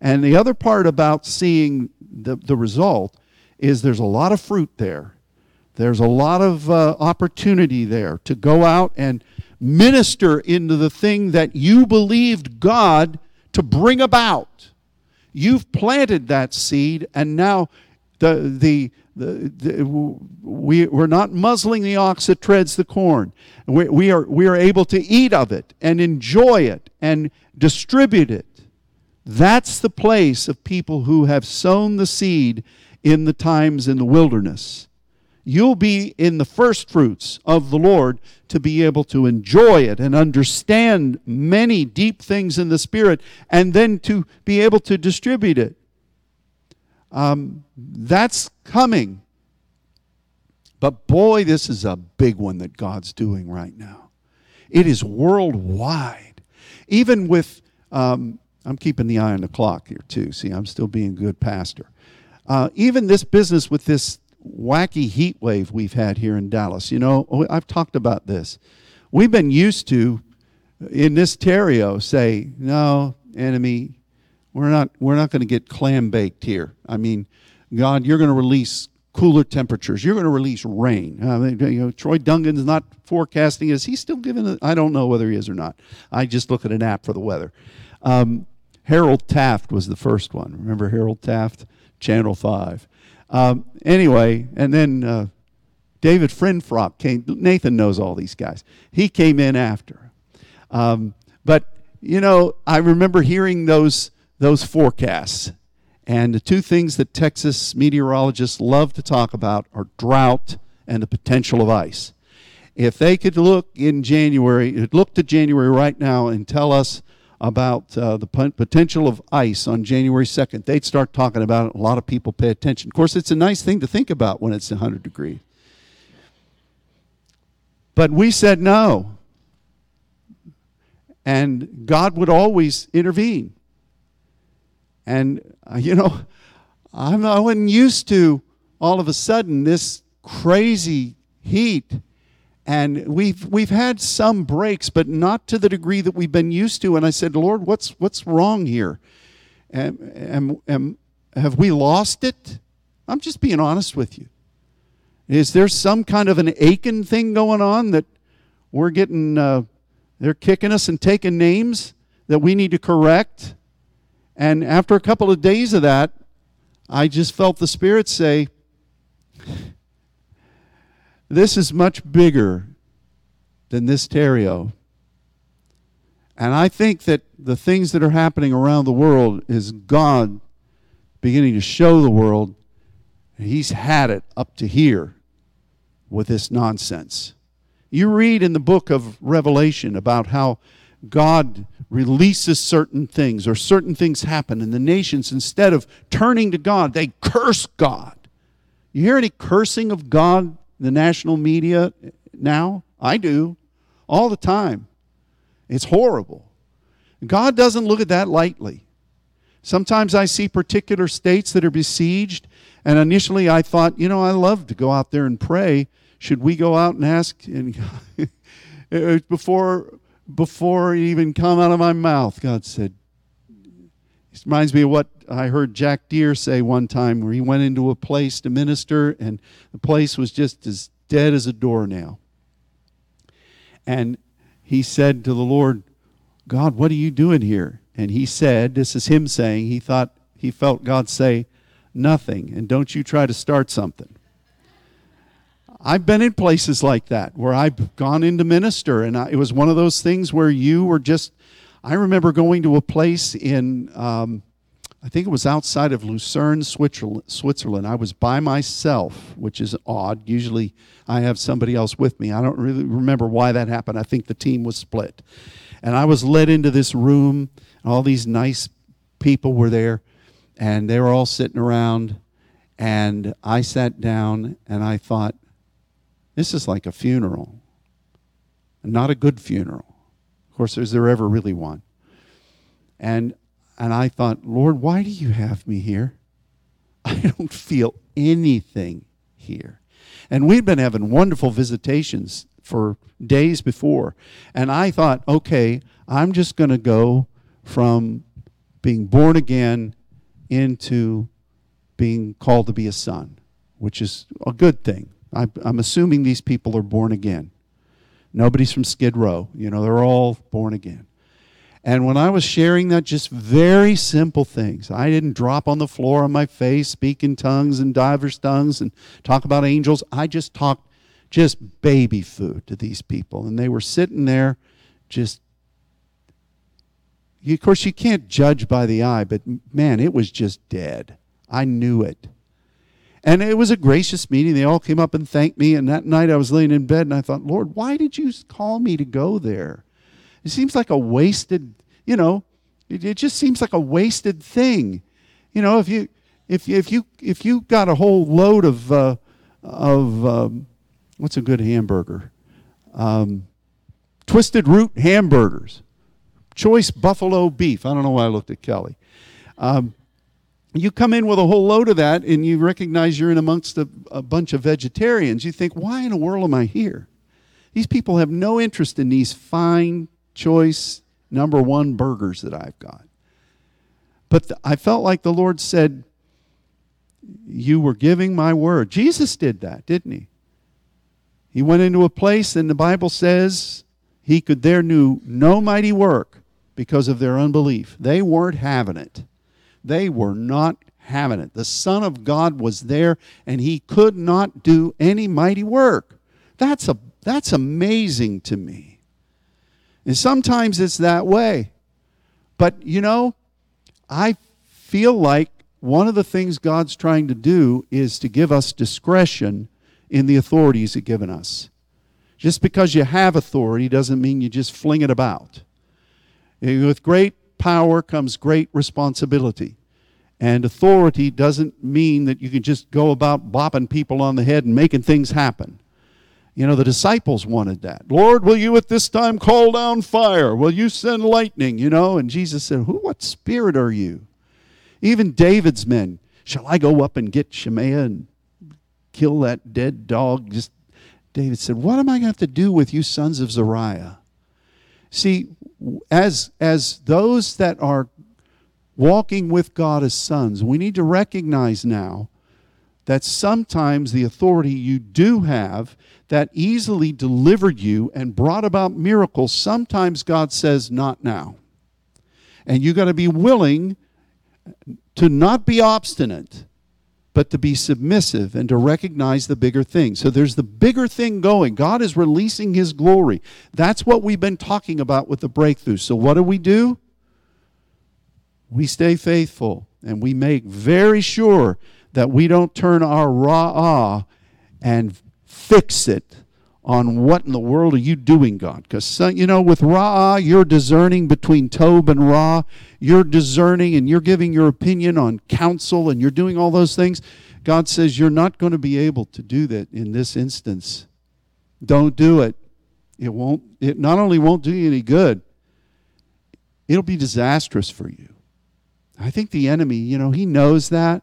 And the other part about seeing the, the result is there's a lot of fruit there. There's a lot of uh, opportunity there to go out and minister into the thing that you believed God to bring about. You've planted that seed, and now the, the, the, the, we, we're not muzzling the ox that treads the corn. We, we, are, we are able to eat of it and enjoy it and distribute it. That's the place of people who have sown the seed in the times in the wilderness. You'll be in the first fruits of the Lord to be able to enjoy it and understand many deep things in the Spirit and then to be able to distribute it. Um, that's coming. But boy, this is a big one that God's doing right now. It is worldwide. Even with, um, I'm keeping the eye on the clock here too. See, I'm still being a good pastor. Uh, even this business with this wacky heat wave we've had here in Dallas, you know, I've talked about this. We've been used to, in this Terrio, say, no, enemy, we're not, we're not going to get clam baked here. I mean, God, you're going to release cooler temperatures. You're going to release rain. Uh, you know, Troy Dungan's not forecasting. Is he still giving it? I don't know whether he is or not. I just look at an app for the weather. Um, Harold Taft was the first one. Remember Harold Taft? Channel 5. Um, anyway, and then uh, David Finfrock came. Nathan knows all these guys. He came in after. Um, but, you know, I remember hearing those those forecasts. And the two things that Texas meteorologists love to talk about are drought and the potential of ice. If they could look in January, look to January right now and tell us about uh, the potential of ice on January 2nd, they'd start talking about it. A lot of people pay attention. Of course, it's a nice thing to think about when it's 100 degrees. But we said no. And God would always intervene. And, uh, you know, I'm, I wasn't used to all of a sudden this crazy heat. And we've, we've had some breaks, but not to the degree that we've been used to. And I said, Lord, what's, what's wrong here? And, and, and have we lost it? I'm just being honest with you. Is there some kind of an Achan thing going on that we're getting, uh, they're kicking us and taking names that we need to correct? And after a couple of days of that, I just felt the Spirit say, This is much bigger than this Terrio. And I think that the things that are happening around the world is God beginning to show the world He's had it up to here with this nonsense. You read in the book of Revelation about how God releases certain things or certain things happen, and the nations, instead of turning to God, they curse God. You hear any cursing of God in the national media now? I do, all the time. It's horrible. God doesn't look at that lightly. Sometimes I see particular states that are besieged, and initially I thought, you know, I love to go out there and pray. Should we go out and ask? And before before it even come out of my mouth, God said, it reminds me of what I heard Jack Deere say one time where he went into a place to minister and the place was just as dead as a doornail. And he said to the Lord, God, what are you doing here? And he said, this is him saying, he thought, he felt God say, nothing. And don't you try to start something. I've been in places like that where I've gone into minister, and I, it was one of those things where you were just. I remember going to a place in, um, I think it was outside of Lucerne, Switzerland. I was by myself, which is odd. Usually I have somebody else with me. I don't really remember why that happened. I think the team was split. And I was led into this room, and all these nice people were there, and they were all sitting around. And I sat down and I thought, this is like a funeral, not a good funeral. Of course, is there ever really one? And and I thought, Lord, why do you have me here? I don't feel anything here. And we'd been having wonderful visitations for days before. And I thought, okay, I'm just going to go from being born again into being called to be a son, which is a good thing. I'm assuming these people are born again. Nobody's from Skid Row. You know, they're all born again. And when I was sharing that, just very simple things, I didn't drop on the floor on my face, speak in tongues and divers tongues and talk about angels. I just talked just baby food to these people. And they were sitting there just. Of course, you can't judge by the eye, but man, it was just dead. I knew it. And it was a gracious meeting. They all came up and thanked me. And that night I was laying in bed and I thought, Lord, why did you call me to go there? It seems like a wasted, you know, it, it just seems like a wasted thing. You know, if you if if you if you got a whole load of uh, of um, what's a good hamburger, um, twisted root hamburgers, choice buffalo beef. I don't know why I looked at Kelly. Um, you come in with a whole load of that and you recognize you're in amongst a, a, bunch of vegetarians. You think, why in the world am I here? These people have no interest in these fine, choice, number one burgers that I've got. But I felt like the Lord said, You were giving my word. Jesus did that, didn't he? He went into a place, and the Bible says he could there do no mighty work because of their unbelief. They weren't having it. They were not having it. The Son of God was there, and he could not do any mighty work. That's, a, that's amazing to me. And sometimes it's that way. But, you know, I feel like one of the things God's trying to do is to give us discretion in the authorities He's given us. Just because you have authority doesn't mean you just fling it about. With great power comes great responsibility. And authority doesn't mean that you can just go about bopping people on the head and making things happen. You know, the disciples wanted that. Lord, will you at this time call down fire? Will you send lightning? You know, and Jesus said, Who, what spirit are you? Even David's men, shall I go up and get Shemaiah and kill that dead dog? Just David said, What am I going to have to do with you sons of Zeruiah? See, as, as those that are walking with God as sons, we need to recognize now that sometimes the authority you do have that easily delivered you and brought about miracles, sometimes God says, Not now. And you got to be willing to not be obstinate, but to be submissive and to recognize the bigger thing. So there's the bigger thing going. God is releasing His glory. That's what we've been talking about with the breakthrough. So what do we do? We stay faithful and we make very sure that we don't turn our ra'ah and fix it on what in the world are you doing, God? Because, uh, you know, with Ra, you're discerning between Tob and Ra. You're discerning and you're giving your opinion on counsel and you're doing all those things. God says you're not going to be able to do that in this instance. Don't do it. It won't, it not only won't do you any good, it'll be disastrous for you. I think the enemy, you know, he knows that.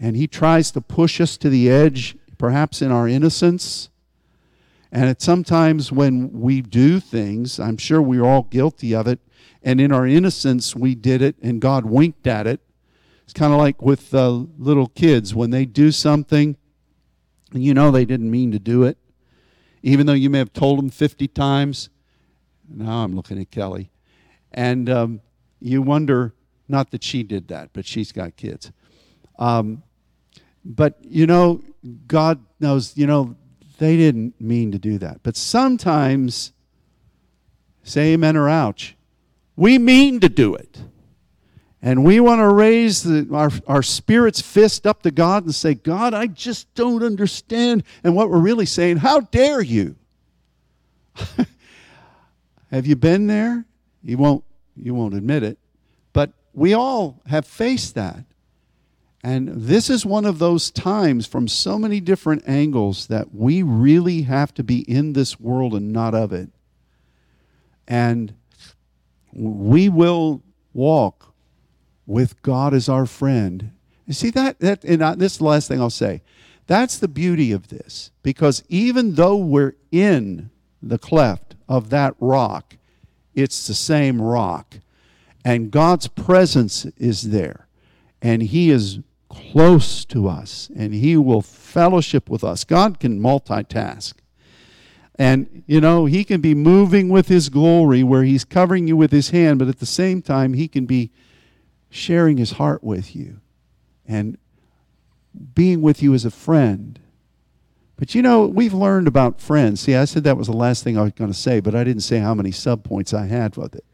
And he tries to push us to the edge, perhaps in our innocence. And it's sometimes when we do things, I'm sure we're all guilty of it, and in our innocence we did it and God winked at it. It's kind of like with uh, little kids when they do something, and you know they didn't mean to do it, even though you may have told them 50 times. Now I'm looking at Kelly. And um, you wonder, not that she did that, but she's got kids. Um, but, you know, God knows, you know, they didn't mean to do that. But sometimes, say amen or ouch, we mean to do it. And we want to raise the, our, our spirit's fist up to God and say, God, I just don't understand. And what we're really saying, how dare you? have you been there? You won't, you won't admit it. But we all have faced that. And this is one of those times from so many different angles that we really have to be in this world and not of it. And we will walk with God as our friend. You see that that and this is the last thing I'll say. That's the beauty of this because even though we're in the cleft of that rock, it's the same rock and God's presence is there and he is close to us and he will fellowship with us. God can multitask. And, you know, he can be moving with his glory where he's covering you with his hand, but at the same time, he can be sharing his heart with you and being with you as a friend. But you know, we've learned about friends. See, I said that was the last thing I was going to say, but I didn't say how many subpoints I had with it.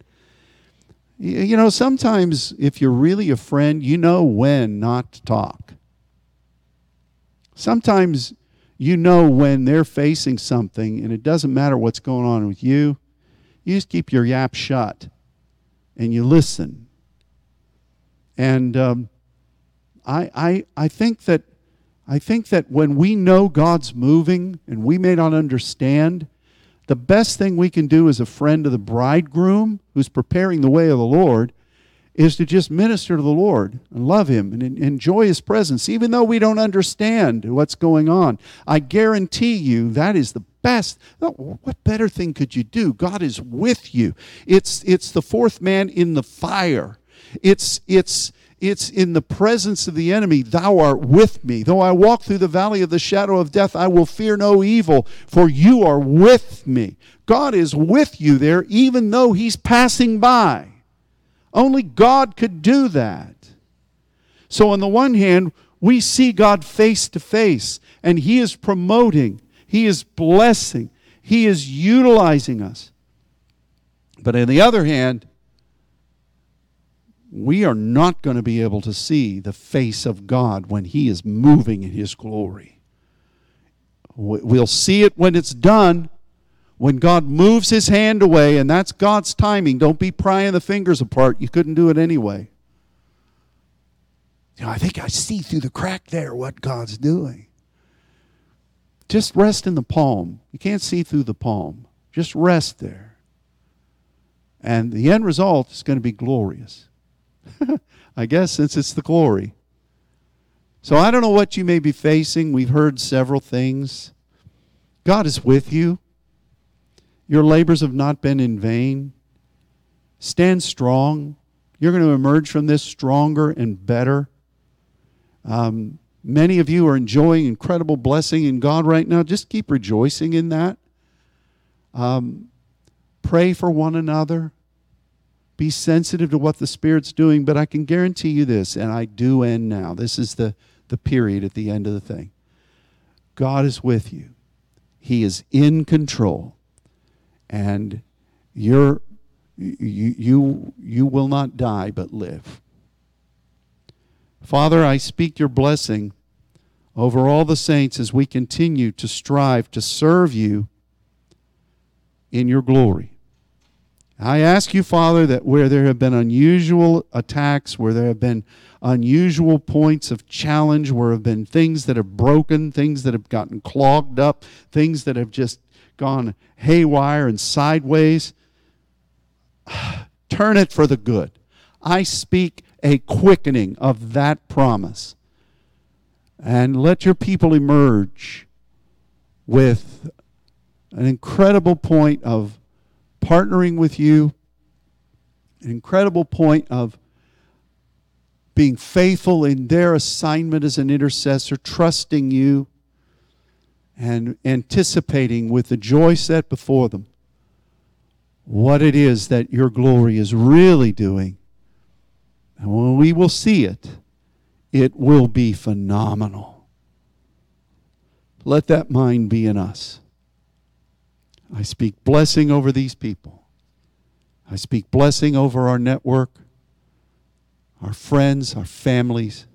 You know, sometimes if you're really a friend, you know when not to talk. Sometimes you know when they're facing something and it doesn't matter what's going on with you. You just keep your yap shut and you listen. And um, I, I, I think that I think that when we know God's moving and we may not understand, the best thing we can do as a friend of the bridegroom who's preparing the way of the Lord is to just minister to the Lord and love Him and enjoy His presence, even though we don't understand what's going on. I guarantee you that is the best. Oh, what better thing could you do? God is with you. It's, it's the fourth man in the fire. It's, it's, it's in the presence of the enemy, thou art with me. Though I walk through the valley of the shadow of death, I will fear no evil, for you are with me. God is with you there, even though he's passing by. Only God could do that. So, on the one hand, we see God face to face, and he is promoting, he is blessing, he is utilizing us. But on the other hand, we are not going to be able to see the face of God when He is moving in His glory. We'll see it when it's done, when God moves His hand away, and that's God's timing. Don't be prying the fingers apart. You couldn't do it anyway. You know, I think I see through the crack there what God's doing. Just rest in the palm. You can't see through the palm. Just rest there. And the end result is going to be glorious. I guess since it's the glory. So I don't know what you may be facing. We've heard several things. God is with you. Your labors have not been in vain. Stand strong. You're going to emerge from this stronger and better. Um, many of you are enjoying incredible blessing in God right now. Just keep rejoicing in that. Um, pray for one another. Be sensitive to what the Spirit's doing, but I can guarantee you this, and I do end now. This is the, the period at the end of the thing. God is with you. He is in control. And you're you you you will not die but live. Father, I speak your blessing over all the saints as we continue to strive to serve you in your glory. I ask you, Father, that where there have been unusual attacks, where there have been unusual points of challenge, where have been things that have broken, things that have gotten clogged up, things that have just gone haywire and sideways, turn it for the good. I speak a quickening of that promise. And let your people emerge with an incredible point of partnering with you, an incredible point of being faithful in their assignment as an intercessor, trusting you, and anticipating with the joy set before them what it is that your glory is really doing. And when we will see it, it will be phenomenal. Let that mind be in us. I speak blessing over these people. I speak blessing over our network, our friends, our families.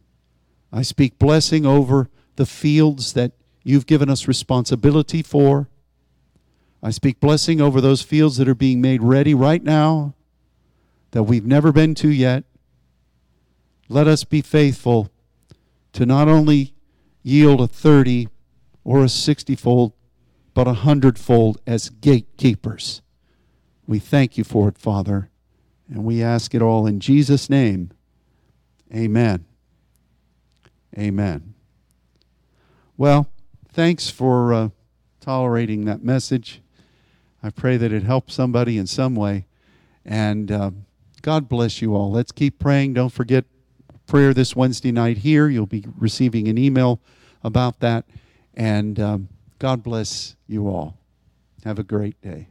I speak blessing over the fields that you've given us responsibility for. I speak blessing over those fields that are being made ready right now that we've never been to yet. Let us be faithful to not only yield a 30 or a 60 fold but a hundredfold as gatekeepers. We thank you for it, Father, and we ask it all in Jesus' name. Amen. Amen. Well, thanks for uh, tolerating that message. I pray that it helps somebody in some way. And uh, God bless you all. Let's keep praying. Don't forget prayer this Wednesday night here. You'll be receiving an email about that. And um, God bless you all. Have a great day.